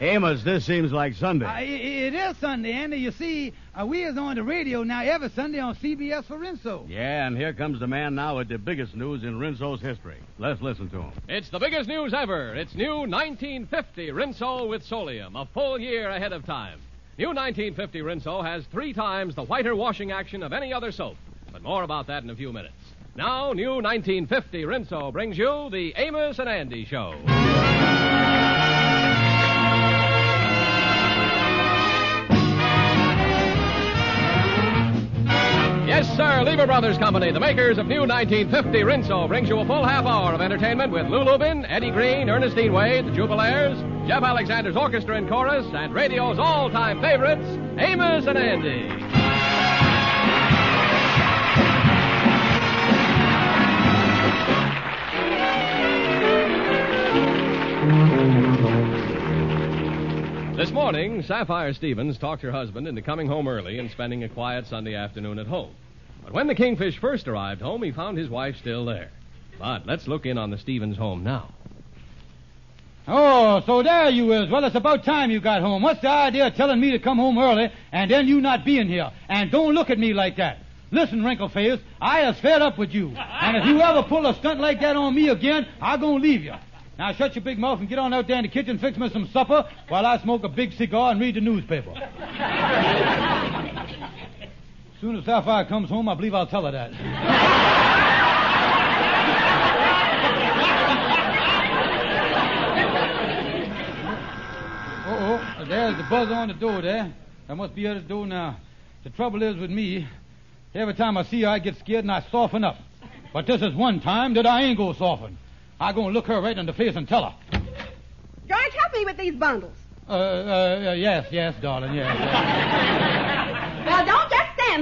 Amos, this seems like Sunday. Uh, it, it is Sunday, Andy. You see, uh, we is on the radio now every Sunday on CBS for Rinso. Yeah, and here comes the man now with the biggest news in Rinso's history. Let's listen to him. It's the biggest news ever. It's new 1950 Rinso with Solium, a full year ahead of time. New 1950 Rinso has three times the whiter washing action of any other soap. But more about that in a few minutes. Now, new 1950 Rinso brings you the Amos and Andy Show. Yes, sir. Lever Brothers Company, the makers of new 1950 Rinso, brings you a full half hour of entertainment with Lou Lubin, Eddie Green, Ernestine Wade, the Jubilaires, Jeff Alexander's orchestra and chorus, and radio's all-time favorites, Amos and Andy. This morning, Sapphire Stevens talked her husband into coming home early and spending a quiet Sunday afternoon at home. But when the Kingfish first arrived home, he found his wife still there. But let's look in on the Stevens home now. Oh, so there you is. Well, it's about time you got home. What's the idea of telling me to come home early and then you not being here? And don't look at me like that. Listen, Wrinkleface, I is fed up with you. And if you ever pull a stunt like that on me again, I'm gonna leave you. Now shut your big mouth and get on out there in the kitchen and fix me some supper while I smoke a big cigar and read the newspaper. as soon as Sapphire comes home, I believe I'll tell her that. Oh, oh, there's the buzzer on the door there. I must be at the door now. The trouble is with me, every time I see her, I get scared and I soften up. But this is one time that I ain't gonna soften. I gonna look her right in the face and tell her. George, help me with these bundles. Uh, uh, uh yes, yes, darling, yes. yes.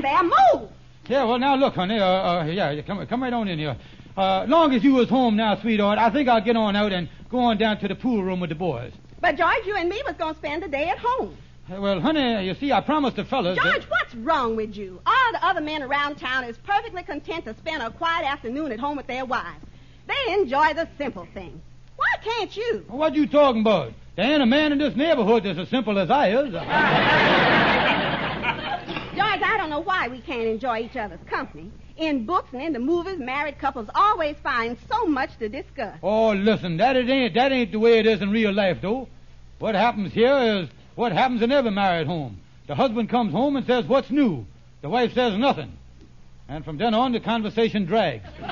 Stand there. Move. yeah, well, now look, honey, uh, uh, yeah, come, come right on in here. Uh, long as you was home now, sweetheart, I think I'll get on out and go on down to the pool room with the boys. But George, you and me was going to spend the day at home. Uh, Well, honey, you see, I promised the fellas. that- George, what's wrong with you? All the other men around town is perfectly content to spend a quiet afternoon at home with their wives. They enjoy the simple things. Why can't you? What are you talking about? There ain't a man in this neighborhood that's as simple as I is. Don't know why we can't enjoy each other's company. In books and in the movies, married couples always find so much to discuss. oh, listen, that it ain't that ain't the way it is in real life, though. What happens here is what happens in every married home. The husband comes home and says, "What's new?" The wife says nothing, and from then on the conversation drags.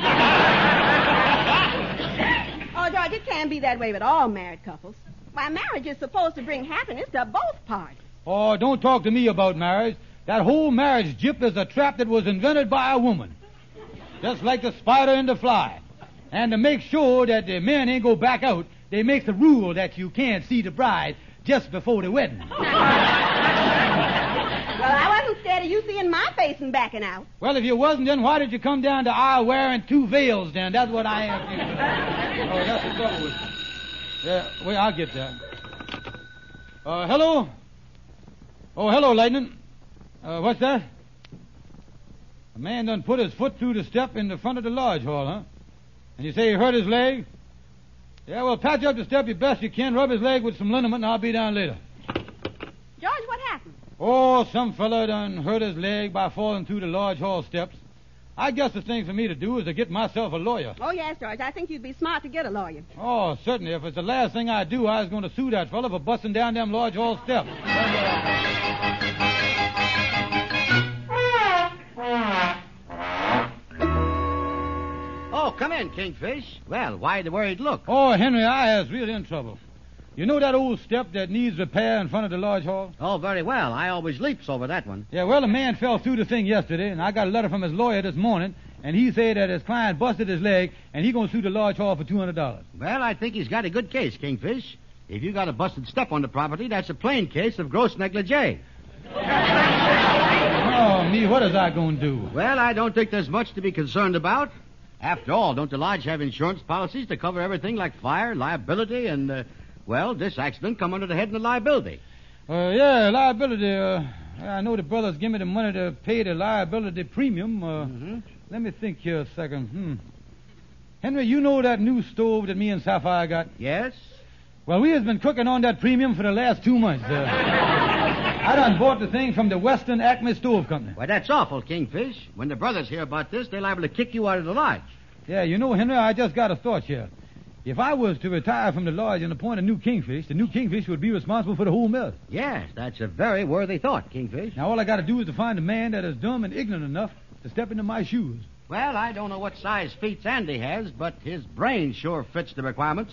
Oh, George, it can't be that way with all married couples. Why, marriage is supposed to bring happiness to both parties. Oh, don't talk to me about marriage. That whole marriage jip is a trap that was invented by a woman. Just like the spider and the fly. And to make sure that the men ain't go back out, they make the rule that you can't see the bride just before the wedding. Well, I wasn't scared of you seeing my face and backing out. Well, if you wasn't, then why did you come down to I wearing two veils then? That's what I am thinking. Oh, that's the trouble with Yeah, wait, I'll get that. Uh, hello? Oh, hello, Lightning. Uh, what's that? A man done put his foot through the step in the front of the lodge hall, huh? And you say he hurt his leg? Yeah, well, patch up the step your best you can, rub his leg with some liniment, and I'll be down later. George, what happened? Oh, some fella done hurt his leg by falling through the lodge hall steps. I guess the thing for me to do is to get myself a lawyer. Oh, yes, George. I think you'd be smart to get a lawyer. Oh, certainly. If it's the last thing I do, I was going to sue that fella for busting down them lodge hall steps. Oh, come in, Kingfish. Well, why the worried look? Oh, Henry, I is really in trouble. You know that old step that needs repair in front of the lodge hall? Oh, very well. I always leaps over that one. Yeah, well, a man fell through the thing yesterday, and I got a letter from his lawyer this morning, and he said that his client busted his leg, and he going to sue the lodge hall for $200. Well, I think he's got a good case, Kingfish. If you got a busted step on the property, that's a plain case of gross negligee. Oh, me, what is I going to do? Well, I don't think there's much to be concerned about. After all, don't the lodge have insurance policies to cover everything like fire, liability, and, uh, well, this accident come under the head of liability. Uh, yeah, liability. Uh, I know the brothers give me the money to pay the liability premium. Uh, Let me think here a second. Hmm. Henry, you know that new stove that me and Sapphire got? Yes? Well, we has been cooking on that premium for the last two months. Uh, I done bought the thing from the Western Acme Stove Company. Why, that's awful, Kingfish. When the brothers hear about this, they're liable to kick you out of the lodge. Yeah, you know, Henry, I just got a thought here. If I was to retire from the lodge and appoint a new kingfish, the new kingfish would be responsible for the whole mess. Yes, that's a very worthy thought, Kingfish. Now, all I got to do is to find a man that is dumb and ignorant enough to step into my shoes. Well, I don't know what size feet Sandy has, but his brain sure fits the requirements.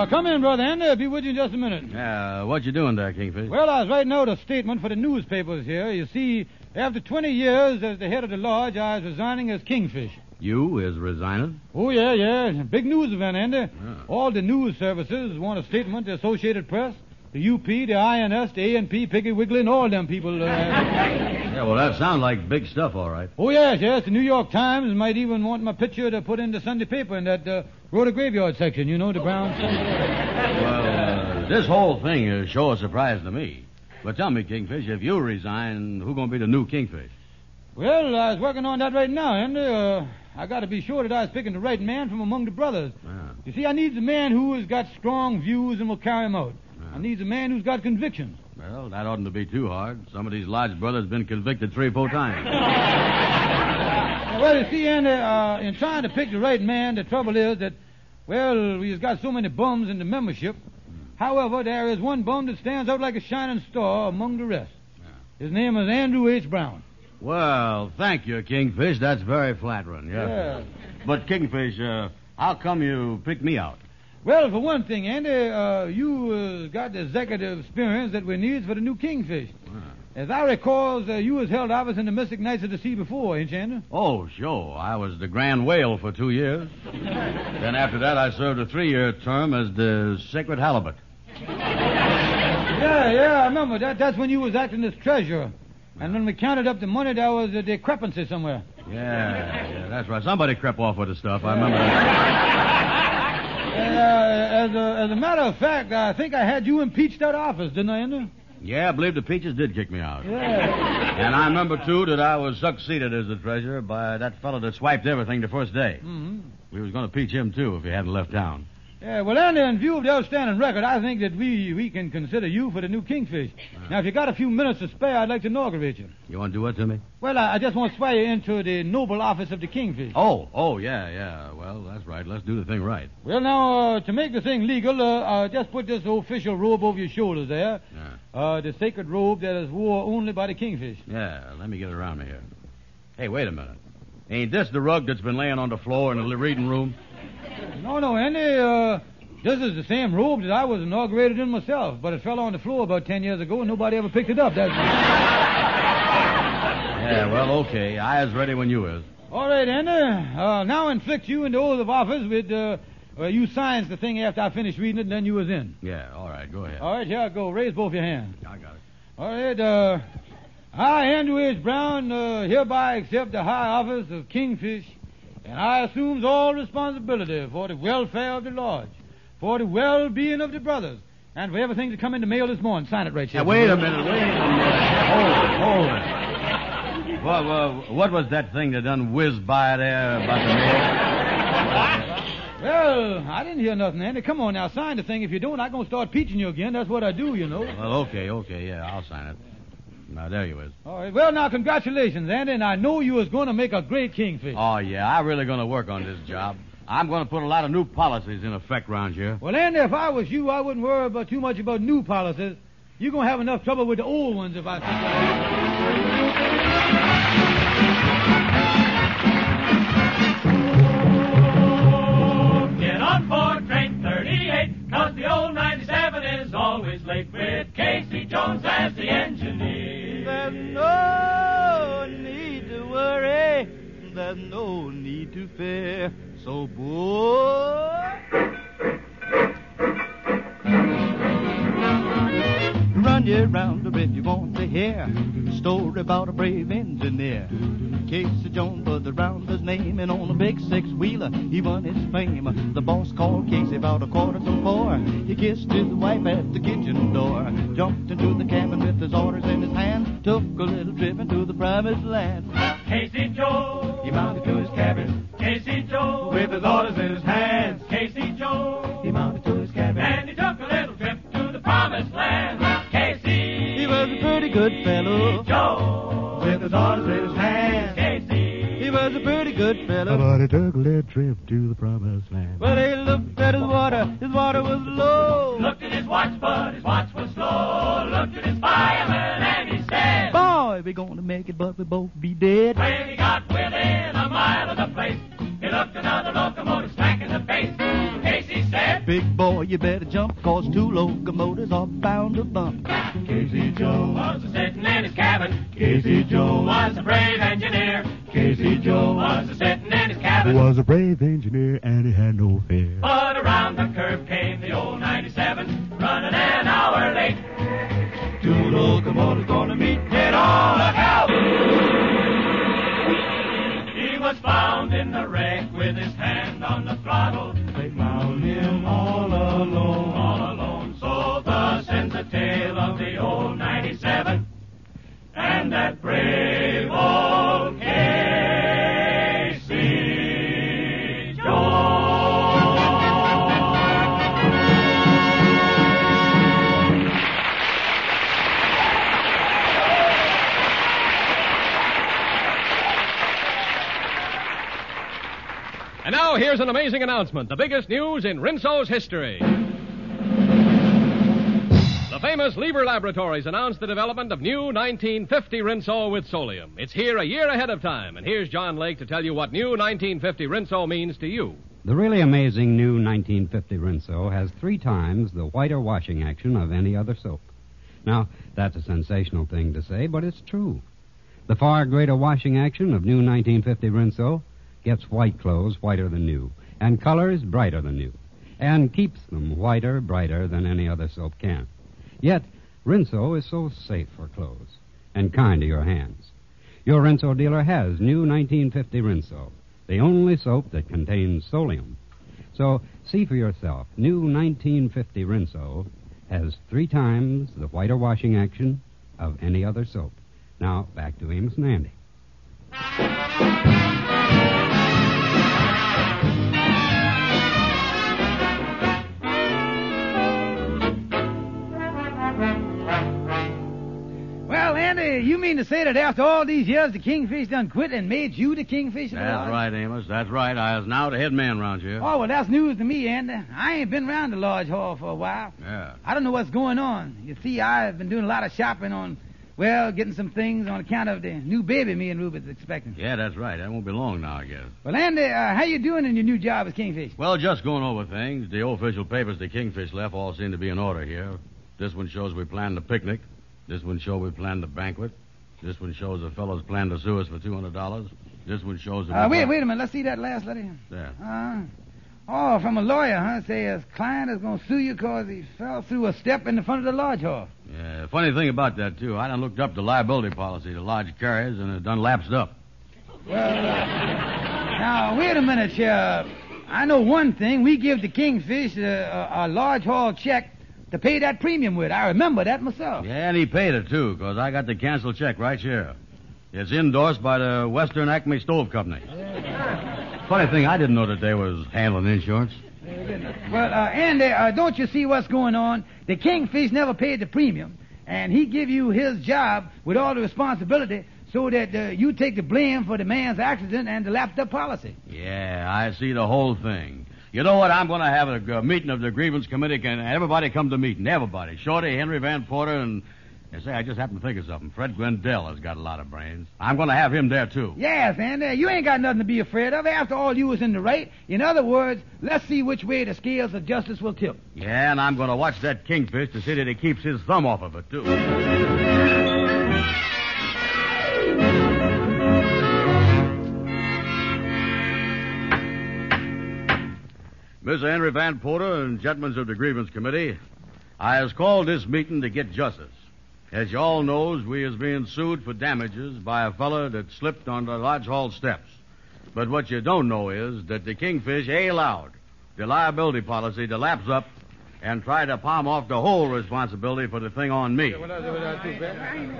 Uh, come in, Brother Andy. I'll be with you in just a minute. Uh, what you doing there, Kingfish? Well, I was writing out a statement for the newspapers here. You see, after 20 years as the head of the lodge, I was resigning as kingfish. You is resigning? Oh, yeah, yeah. Big news event, Andy. All the news services want a statement, the Associated Press, the UP, the INS, the A&P, Piggly Wiggly, and all them people. Uh... Yeah, well, that sounds like big stuff, all right. oh, yes, yes. The New York Times might even want my picture to put in the Sunday paper in that uh, Rhoda Graveyard section, you know, the brown. Well, uh, this whole thing is sure a surprise to me. But tell me, Kingfish, if you resign, who gonna be the new Kingfish? well, I was working on that right now, Andy. Uh, I got to be sure that I was picking the right man from among the brothers. Ah. You see, I needs a man who has got strong views and will carry 'em out. Needs a man who's got convictions. Well, that oughtn't to be too hard. Some of these lodge brothers been convicted three or four times. Well, you see, Andy, uh, in trying to pick the right man, the trouble is that, well, we've got so many bums in the membership. However, there is one bum that stands out like a shining star among the rest. His name is Andrew H. Brown. well, thank you, Kingfish. That's very flattering. Yeah. Yeah. But Kingfish, uh, how come you picked me out? Well, for one thing, Andy, uh, you uh, got the executive experience that we need for the new Kingfish. As I recall, uh, you was held office in the Mystic Knights of the Sea before, ain't you, Andy? Oh, sure. I was the Grand Whale for two years. then after that, I served a three-year term as the Sacred Halibut. Yeah, yeah, I remember. That, that's when you was acting as treasurer. And when we counted up the money, there was a discrepancy somewhere. Yeah, yeah, that's right. Somebody crept off with the stuff. I remember that. And, uh, as, a, as a matter of fact, I think I had you impeached out of office, didn't I, Andy? Yeah, I believe the Peaches did kick me out. Yeah. And I remember, too, that I was succeeded as the treasurer by that fellow that swiped everything the first day. hmm We was going to peach him, too, if he hadn't left town. Yeah, well, Andy, in view of the outstanding record, I think that we, we can consider you for the new Kingfish. Now, if you got a few minutes to spare, I'd like to inaugurate you. You want to do what to me? Well, I, I just want to swear you into the noble office of the Kingfish. Oh, oh, yeah, yeah. Well, that's right. Let's do the thing right. Well, now, uh, to make the thing legal, uh, uh, just put this official robe over your shoulders there. Yeah. Uh, the sacred robe that is wore only by the Kingfish. Yeah, let me get around me here. Hey, wait a minute. Ain't this the rug that's been laying on the floor in the reading room? No, no, Andy, uh, this is the same robe that I was inaugurated in myself, but it fell on the floor about ten years ago and nobody ever picked it up. That's Yeah, well, okay. I is ready when you is. All right, Andy. Uh, now inflict you into oath of office with, uh, uh, you signs the thing after I finish reading it, and then you was in. Yeah, all right, go ahead. All right, here I go. Raise both your hands. I got it. All right, uh, I, Andrew H. Brown, uh, hereby accept the high office of Kingfish, and I assumes all responsibility for the welfare of the lodge, for the well-being of the brothers, and for everything that come in the mail this morning. Sign it right here. Now, wait a minute, wait a minute. Hold it, hold it. What, what, what was that thing that done whizzed by there about the mail? Well, I didn't hear nothing, Andy. Come on now, sign the thing. If you don't, I'm going to start peaching you again. That's what I do, you know. Well, okay, okay, yeah, I'll sign it. Now, there you is. All right. Well, now, congratulations, Andy, and I know you was going to make a great kingfish. Oh, yeah, I'm really going to work on this job. I'm going to put a lot of new policies in effect around here. Well, Andy, if I was you, I wouldn't worry about too much about new policies. You're going to have enough trouble with the old ones if I think. Get on board train 38, cause the old 97 is always late with Casey Jones as the engineer. No need to worry. There's no need to fear. So, boy. Run you round the bend you want to hear. A story about a brave engineer. Casey Jones was around his name, and on a big six-wheeler he won his fame. The boss called Casey about a quarter to four. He kissed his wife at the kitchen door, jumped into the cabin with his orders in his hand, took a little trip into the promised land. Casey Joe, He mounted to his cabin, Casey Joe, with his orders in his hands. Casey Joe, He mounted to his cabin. and he took a little trip to the promised land. Casey, He was a pretty good fellow, Joe, with his orders in his hands. Casey, He was a pretty good fellow. But he took a little trip to the promised land. Well, he looked at his water. His water was low. But we both be dead. when he got within a mile of the place, he looked another locomotive smack in the face. Casey said, Big boy, you better jump, cause two locomotives are bound to bump. Casey Joe was a sitting in his cabin. Casey Joe Was a brave engineer. Casey Joe Was a sitting in his cabin. was a brave engineer and he had no fear. But around the curve came the old 97, running an hour late. Two locomotives and that brave old Casey Jones. And now here's an amazing announcement the biggest news in Rinso's history. Famous Lever Laboratories announced the development of new 1950 Rinso with Solium. It's here a year ahead of time, and here's John Lake to tell you what new 1950 Rinso means to you. The really amazing new 1950 Rinso has three times the whiter washing action of any other soap. Now, that's a sensational thing to say, but it's true. The far greater washing action of new 1950 Rinso gets white clothes whiter than new, and colors brighter than new, and keeps them whiter, brighter than any other soap can. Yet, Rinso is so safe for clothes and kind to your hands. Your Rinso dealer has new 1950 Rinso, the only soap that contains solium. So, see for yourself. New 1950 Rinso has three times the whiter washing action of any other soap. Now, back to Amos and Andy. To say that after all these years, the Kingfish done quit and made you the Kingfish? That's Lodge? right, Amos. That's right. I is now the head man round here. Oh, well, that's news to me, Andy. I ain't been round the Lodge Hall for a while. Yeah. I don't know what's going on. You see, I've been doing a lot of shopping on, well, getting some things on account of the new baby me and Ruby's expecting. Yeah, that's right. That won't be long now, I guess. Well, Andy, uh, how you doing in your new job as Kingfish? Well, just going over things. The official papers the Kingfish left all seem to be in order here. This one shows we planned the picnic. This one shows we planned the banquet. This one shows the fellows planned to sue us for two hundred dollars. This one shows that Uh, wait, wait a minute. Let's see that last letter. here. There. Uh, oh, from a lawyer, huh? Say his client is going to sue you because he fell through a step in the front of the lodge hall. Yeah, funny thing about that too. I done looked up the liability policy the lodge carries, and it done lapsed up. Well, now, wait a minute, Sheriff. I know one thing. We give the Kingfish a, a, a large hall check to pay that premium with. I remember that myself. Yeah, and he paid it too, because I got the canceled check right here. It's endorsed by the Western Acme Stove Company. Funny thing, I didn't know that they was handling insurance. Well, uh, Andy, uh, don't you see what's going on? The Kingfish never paid the premium, and he give you his job with all the responsibility so that uh, you take the blame for the man's accident and the lapsed up policy. Yeah, I see the whole thing. You know what? I'm going to have a, uh meeting of the grievance committee. Can everybody come to meeting? Everybody. Shorty, Henry Van Porter, and and say, I just happened to think of something. Fred Gwendell has got a lot of brains. I'm going to have him there too. Yes, Andy, you ain't got nothing to be afraid of. After all, you was in the right. In other words, let's see which way the scales of justice will tip. Yeah, and I'm going to watch that kingfish to see that he keeps his thumb off of it too. Mr. Henry Van Porter and gentlemen of the grievance committee, I has called this meeting to get justice. As you all knows, we is being sued for damages by a fella that slipped on the Lodge Hall steps. But what you don't know is that the Kingfish ain't allowed the liability policy to lapse up and try to palm off the whole responsibility for the thing on me. Well,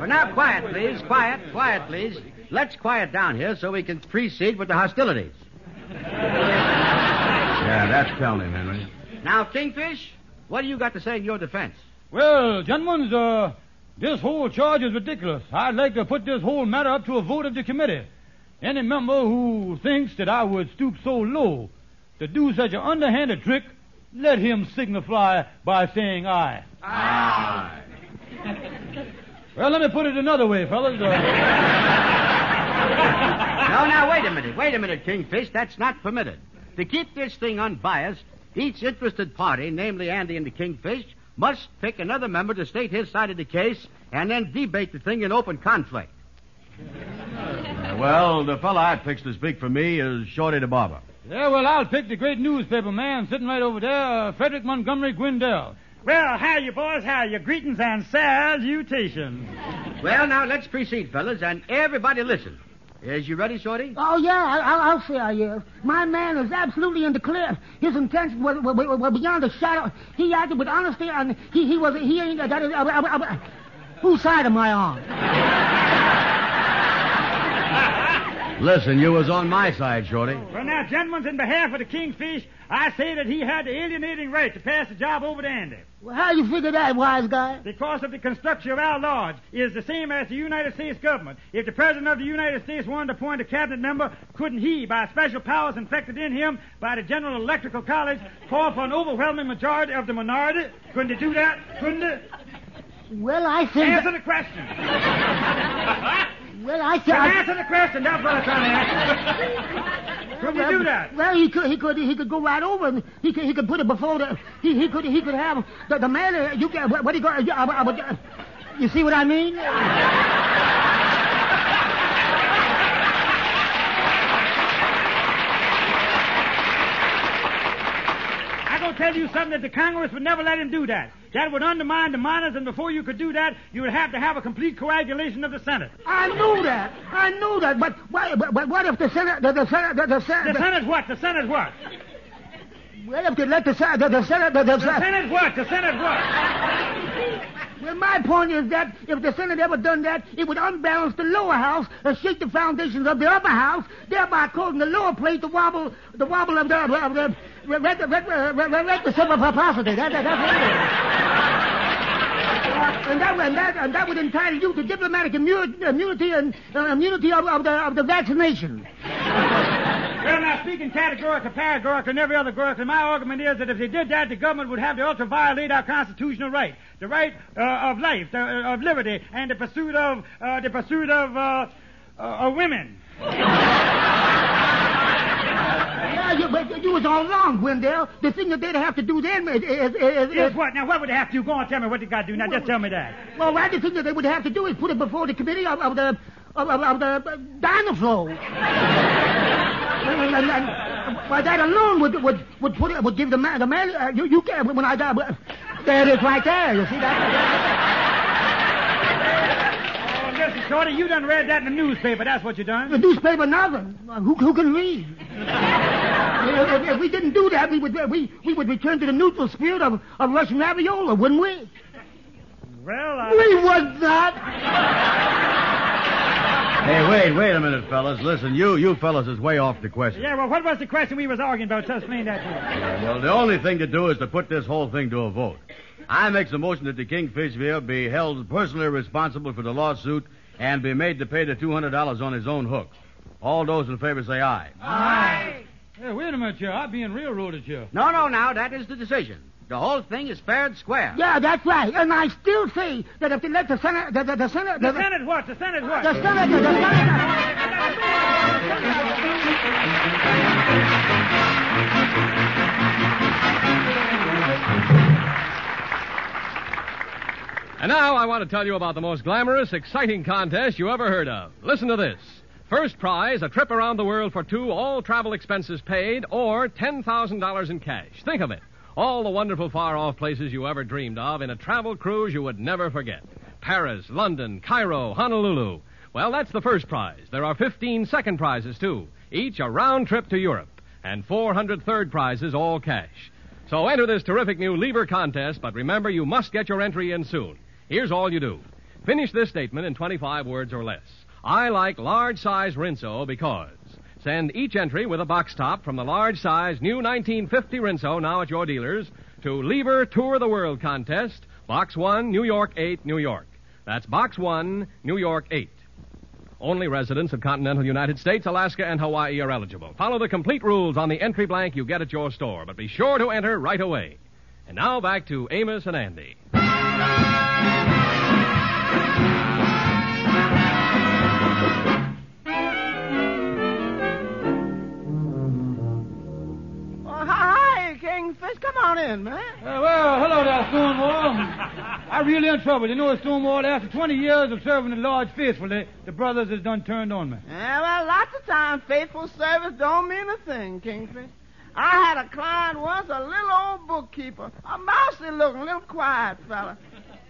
now, quiet, please. Quiet, quiet, please. Let's quiet down here so we can proceed with the hostilities. Yeah, that's telling him, Henry. Now, Kingfish, what do you got to say in your defense? Well, gentlemen, uh, this whole charge is ridiculous. I'd like to put this whole matter up to a vote of the committee. Any member who thinks that I would stoop so low to do such an underhanded trick, let him signify by saying aye. Aye. Well, let me put it another way, fellas. Uh, No, now, wait a minute. Wait a minute, Kingfish. That's not permitted. To keep this thing unbiased, each interested party, namely Andy and the Kingfish, must pick another member to state his side of the case and then debate the thing in open conflict. Uh, well, the fella I fixed to speak for me is Shorty the Barber. yeah, well, I'll pick the great newspaper man sitting right over there, uh, Frederick Montgomery Gwendell. Well, how you boys? How you? Greetings and salutations. Well, now, let's proceed, fellas, and everybody listen. Is you ready, Shorty? Oh, yeah, I, I- I'll say I is. My man is absolutely in the clear. His intentions were, were, beyond a shadow. He acted with honesty, and he, he was, he ain't got it. Uh, uh, uh, whose side am I on? Listen, you was on my side, Shorty. Well, now, gentlemen, in behalf of the Kingfish, I say that he had the alienating right to pass the job over to Andy. Well, how you figure that, wise guy? Because of the construction of our lodge is the same as the United States government. If the President of the United States wanted to appoint a cabinet member, couldn't he, by special powers infected in him by the General Electrical College, call for an overwhelming majority of the minority? Couldn't he do that? Couldn't he? Well, I think. Answer the question. Well, I. Well, answer the question. That's what I'm trying to ask. Couldn't he do that? Well, he could, he could, he could go right over. And he could, he could put it before the. He, he could, he could have the, the man. uh, You get what, what he got? I, I, you see what I mean? I'm gonna tell you something that the Congress would never let him do that. That would undermine the miners, and before you could do that, you would have to have a complete coagulation of the Senate. I knew that. I knew that. But but, but what if the Senate, the, the Senate, the, the Senate, The Senate what? The Senate what? well, if they let the Senate, the, the Senate, the, the, The Senate what? The Senate what? Well, my point is that if the Senate ever done that, it would unbalance the lower house and shake the foundations of the upper house, thereby causing the lower plate to wobble, the wobble of the, of the, red, red, red, red, red, red, the superposity. That, that, that's. And that, and, that, and that would entitle you to diplomatic immu- immunity and uh, immunity of, of, the, of the vaccination. Well, now, speaking categorical, paregorical, and every other gorical, my argument is that if they did that, the government would have to ultra violate our constitutional right. The right uh, of life, the, uh, of liberty, and the pursuit of, uh, the pursuit of, uh, uh, of women. Yeah, you, but you was all wrong, Wendell. The thing that they'd have to do then is... is, is, Yes, what? Now, what would they have to do? Go on, tell me what they got to do. Now, just tell me that. Well, right, the thing that they would have to do is put it before the committee of, of the of, of, of the dinosaur. and, and, and, well, that alone would would would put it would give the man the man uh, you you can when I die. uh, There it is, right there. You see that? Listen, Shorty, you done read that in the newspaper. That's what you done. The newspaper, nothing. Who who can read? if, if- if we didn't do that, we would we we would return to the neutral spirit of, of Russian raviola, wouldn't we? Well, uh, We would not. Hey, wait, wait a minute, fellas. Listen, you, you fellas is way off the question. yeah, well, what was the question we was arguing about? Just explain that to me. Well, the only thing to do is to put this whole thing to a vote. I makes a motion that the Kingfish here be held personally responsible for the lawsuit and be made to pay the $200 on his own hook. All those in favor say aye. Aye. Hey, wait a minute, here. I'm being railroaded here. No, no, now, that is the decision. The whole thing is fair and square. Yeah, that's right. And I still say that if they let the Senate, the, the, the Senate, The Senate what? The Senate what? the Senate, the, the Senate. And now I want to tell you about the most glamorous, exciting contest you ever heard of. Listen to this. First prize, a trip around the world for two, all travel expenses paid, or $10,000 in cash. Think of it. All the wonderful far off places you ever dreamed of in a travel cruise you would never forget. Paris, London, Cairo, Honolulu. Well, that's the first prize. There are 15 second prizes, too, each a round trip to Europe, and 400 third prizes, all cash. So enter this terrific new lever contest, but remember you must get your entry in soon. Here's all you do. Finish this statement in 25 words or less. I like large size Rinso because. Send each entry with a box top from the large size new 1950 Rinso now at your dealers to Lever Tour the World contest, Box 1, New York 8, New York. That's Box 1, New York 8. Only residents of continental United States, Alaska, and Hawaii are eligible. Follow the complete rules on the entry blank you get at your store, but be sure to enter right away. And now back to Amos and Andy. Hi, Kingfish. Come on in, man. Uh, well, hello there, Stonewall. I really in trouble. You know, Stonewall, after 20 years of serving the Lord faithfully, the brothers has done turned on me. Yeah, well, lots of times faithful service don't mean a thing, Kingfish. I had a client once, a little old bookkeeper, a mousy looking, little quiet fella.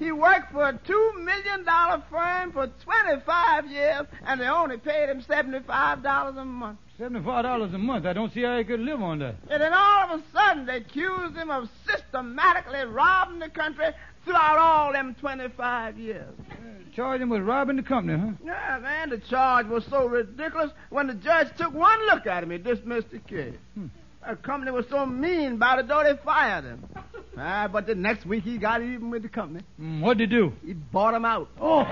He worked for a two million dollar firm for 25 years, and they only paid him $75 a month. $75 a month. I don't see how he could live on that. And then all of a sudden, they accused him of systematically robbing the country throughout all them 25 years. Charge him with robbing the company, huh? Yeah, man, the charge was so ridiculous. When the judge took one look at him, he dismissed the case. Hmm. The company was so mean about it, though they fired him. Ah, but the next week he got even with the company. Mm, what'd he do? He bought him out. Oh.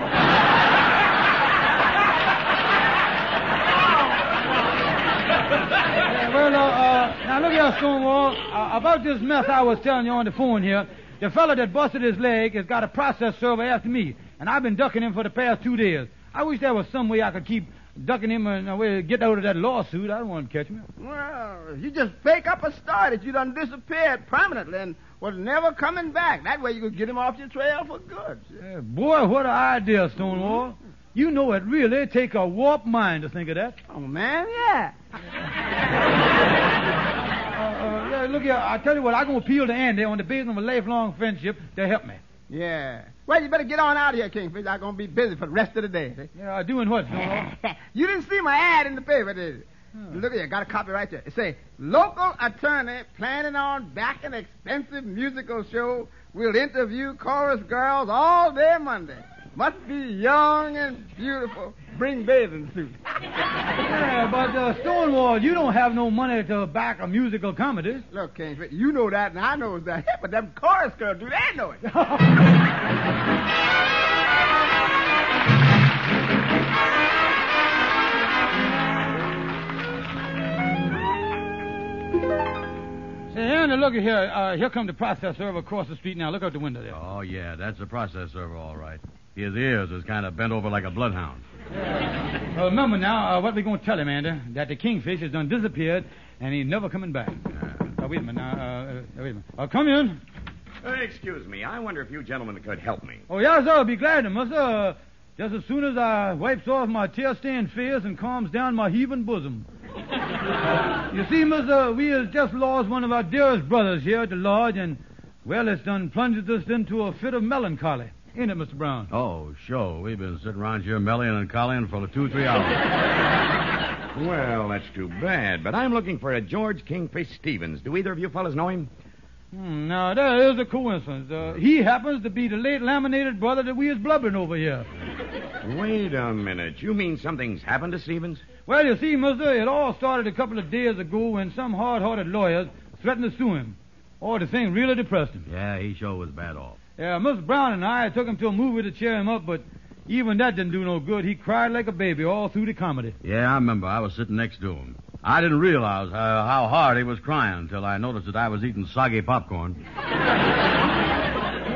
Yeah, well, uh, uh, now look here, Stonewall. Uh, about this mess I was telling you on the phone here, the fellow that busted his leg has got a process server after me, and I've been ducking him for the past two days. I wish there was some way I could keep ducking him and uh, way get out of that lawsuit. I don't want to catch him. Well, you just fake up a story that you done disappeared permanently and was never coming back. That way you could get him off your trail for good. Yeah, boy, what an idea, Stonewall. You know it really take a warped mind to think of that. Oh, man, yeah. Uh, yeah, look here, I tell you what, I'm going to appeal to Andy on the basis of a lifelong friendship to help me. Yeah. Well, you better get on out of here, Kingfish. I'm going to be busy for the rest of the day. see? Yeah, doing what, Stonewall? you didn't see my ad in the paper, did you? Hmm. Look at you, got a copy right there. It say, local attorney planning on backing expensive musical show will interview chorus girls all day Monday. Must be young and beautiful. Bring bathing suits. Yeah, but uh, Stonewall, you don't have no money to back a musical comedy. Look, Kingfish, you know that and I know that. But them chorus girls do, they know it. Say, Andy, look here. Uh, here come the process server across the street now. Look out the window there. Oh, yeah, that's the process server, all right. His ears is kind of bent over like a bloodhound. Uh, remember now, uh, what we're going to tell him, Andy? That the kingfish has done disappeared, and he's never coming back. Uh, wait a minute now. Uh, uh, wait a minute. Uh, come in. Uh, excuse me. I wonder if you gentlemen could help me. Oh, yes, sir. I'll be glad to, mister. Just as soon as I wipes off my tear-stained fears and calms down my heaving bosom. you see, mister, we has just lost one of our dearest brothers here at the lodge, and, well, it's done plunged us into a fit of melancholy. Ain't it, Mr. Brown? Oh, sure. We've been sitting around here melling and collying for two, three hours. Well, that's too bad, but I'm looking for a George Kingfish Stevens. Do either of you fellas know him? Hmm, now, there is a coincidence. Uh, he happens to be the late laminated brother that we is blubbering over here. Wait a minute. You mean something's happened to Stevens? Well, you see, mister, it all started a couple of days ago when some hard-hearted lawyers threatened to sue him. Oh, the thing really depressed him. Yeah, he sure was bad off. Yeah, Mr. Brown and I took him to a movie to cheer him up, but even that didn't do no good. He cried like a baby all through the comedy. Yeah, I remember. I was sitting next to him. I didn't realize how, how hard he was crying until I noticed that I was eating soggy popcorn.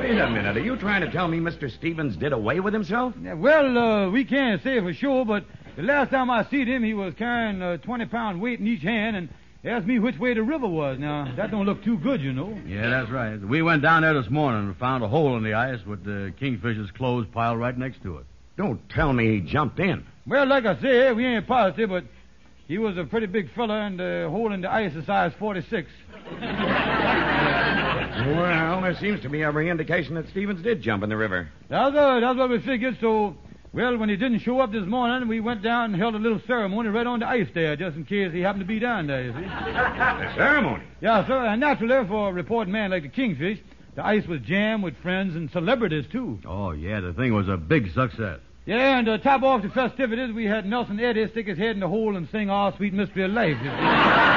Wait a minute. Are you trying to tell me Mr. Stevens did away with himself? Yeah, well, uh, we can't say for sure, but the last time I seen him, he was carrying a 20-pound weight in each hand and asked me which way the river was. Now, that don't look too good, you know. Yeah, that's right. We went down there this morning and found a hole in the ice with the kingfisher's clothes piled right next to it. Don't tell me he jumped in. Well, like I say, we ain't positive, but he was a pretty big fella, and the hole in the ice is size 46. Well, there seems to be every indication that Stevens did jump in the river. That's, uh, that's what we figured, so, well, when he didn't show up this morning, we went down and held a little ceremony right on the ice there, just in case he happened to be down there, you see. A ceremony? Yeah, sir, and naturally, for a reporting man like the Kingfish, the ice was jammed with friends and celebrities, too. Oh, yeah, the thing was a big success. Yeah, and to top off the festivities, we had Nelson Eddy stick his head in the hole and sing Our Sweet Mystery of Life. you see.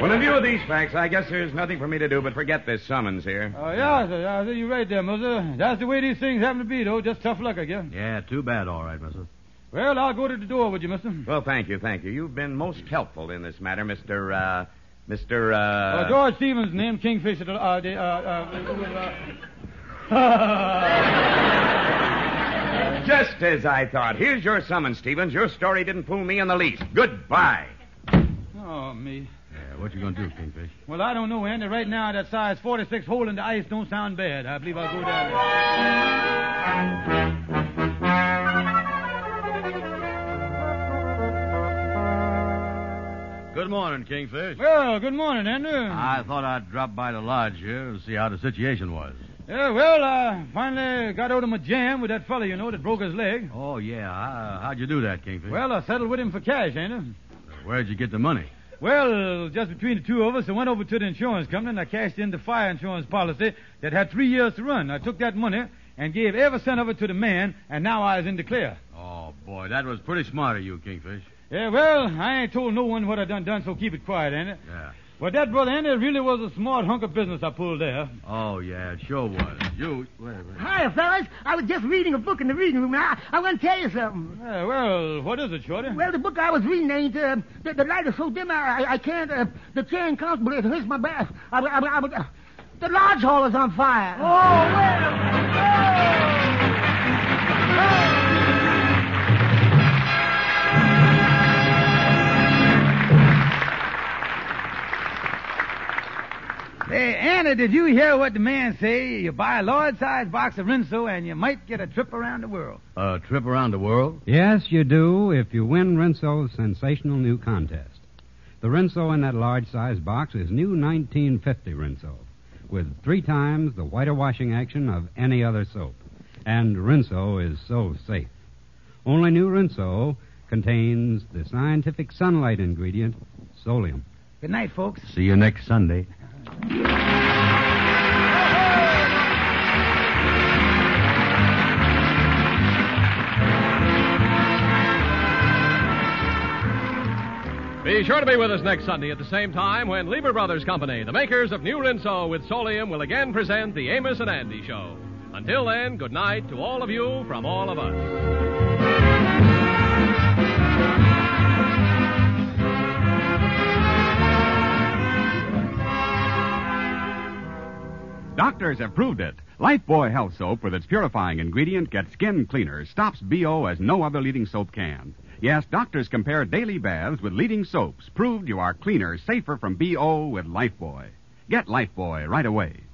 Well, in view of these facts, I guess there's nothing for me to do but forget this summons here. Oh, yeah, sir, yeah, sir, you're right there, mister. That's the way these things happen to be, though. Just tough luck, I guess. Yeah, too bad, all right, mister. Well, I'll go to the door with you, mister. Well, thank you, thank you. You've been most helpful in this matter, Mr. Uh, Mr. Uh... Uh, George Stevens, named Kingfisher. Uh, uh, the, uh, uh, Just as I thought. Here's your summons, Stevens. Your story didn't fool me in the least. Goodbye. oh, me. What you gonna do, Kingfish? Well, I don't know, Andy. Right now, that size 46 hole in the ice don't sound bad. I believe I'll go down there. Good morning, Kingfish. Well, good morning, Andrew. I thought I'd drop by the lodge here and see how the situation was. Yeah, well, I finally got out of my jam with that fellow, you know, that broke his leg. Oh, yeah. How, how'd you do that, Kingfish? Well, I settled with him for cash, Andy. Where'd you get the money? Well, just between the two of us, I went over to the insurance company and I cashed in the fire insurance policy that had three years to run. I took that money and gave every cent of it to the man, and now I was in the clear. Oh, boy, that was pretty smart of you, Kingfish. Yeah, well, I ain't told no one what I done done, so keep it quiet, ain't it? Yeah. But that, brother Andy, really was a smart hunk of business I pulled there. Oh, yeah, it sure was. You, wait, wait. Hiya, fellas. I was just reading a book in the reading room. I, I want to tell you something. Yeah, well, what is it, Shorty? Well, the book I was reading ain't, uh, the, the light is so dim, I, I, I can't, uh, the chair ain't comfortable. It hurts my back. I, I, I, I, the lodge hall is on fire. Oh, well. Hey, Anna, did you hear what the man say? You buy a large-sized box of Rinso and you might get a trip around the world. A trip around the world? Yes, you do if you win Rinso's sensational new contest. The Rinso in that large size box is new 1950 Rinso, with three times the whiter washing action of any other soap. And Rinso is so safe. Only new Rinso contains the scientific sunlight ingredient, solium. Good night, folks. See you next Sunday. Be sure to be with us next Sunday at the same time when Lever Brothers Company, the makers of New Rinso with Solium, will again present the Amos and Andy Show. Until then, good night to all of you from all of us. Doctors have proved it. Lifebuoy Health Soap, with its purifying ingredient, gets skin cleaner, stops BO as no other leading soap can. Yes, doctors compare daily baths with leading soaps, proved you are cleaner, safer from BO with Lifebuoy. Get Lifebuoy right away.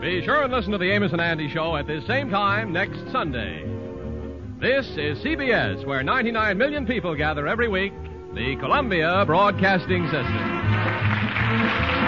Be sure and listen to the Amos and Andy Show at this same time next Sunday. This is CBS, where 99 million people gather every week, the Columbia Broadcasting System.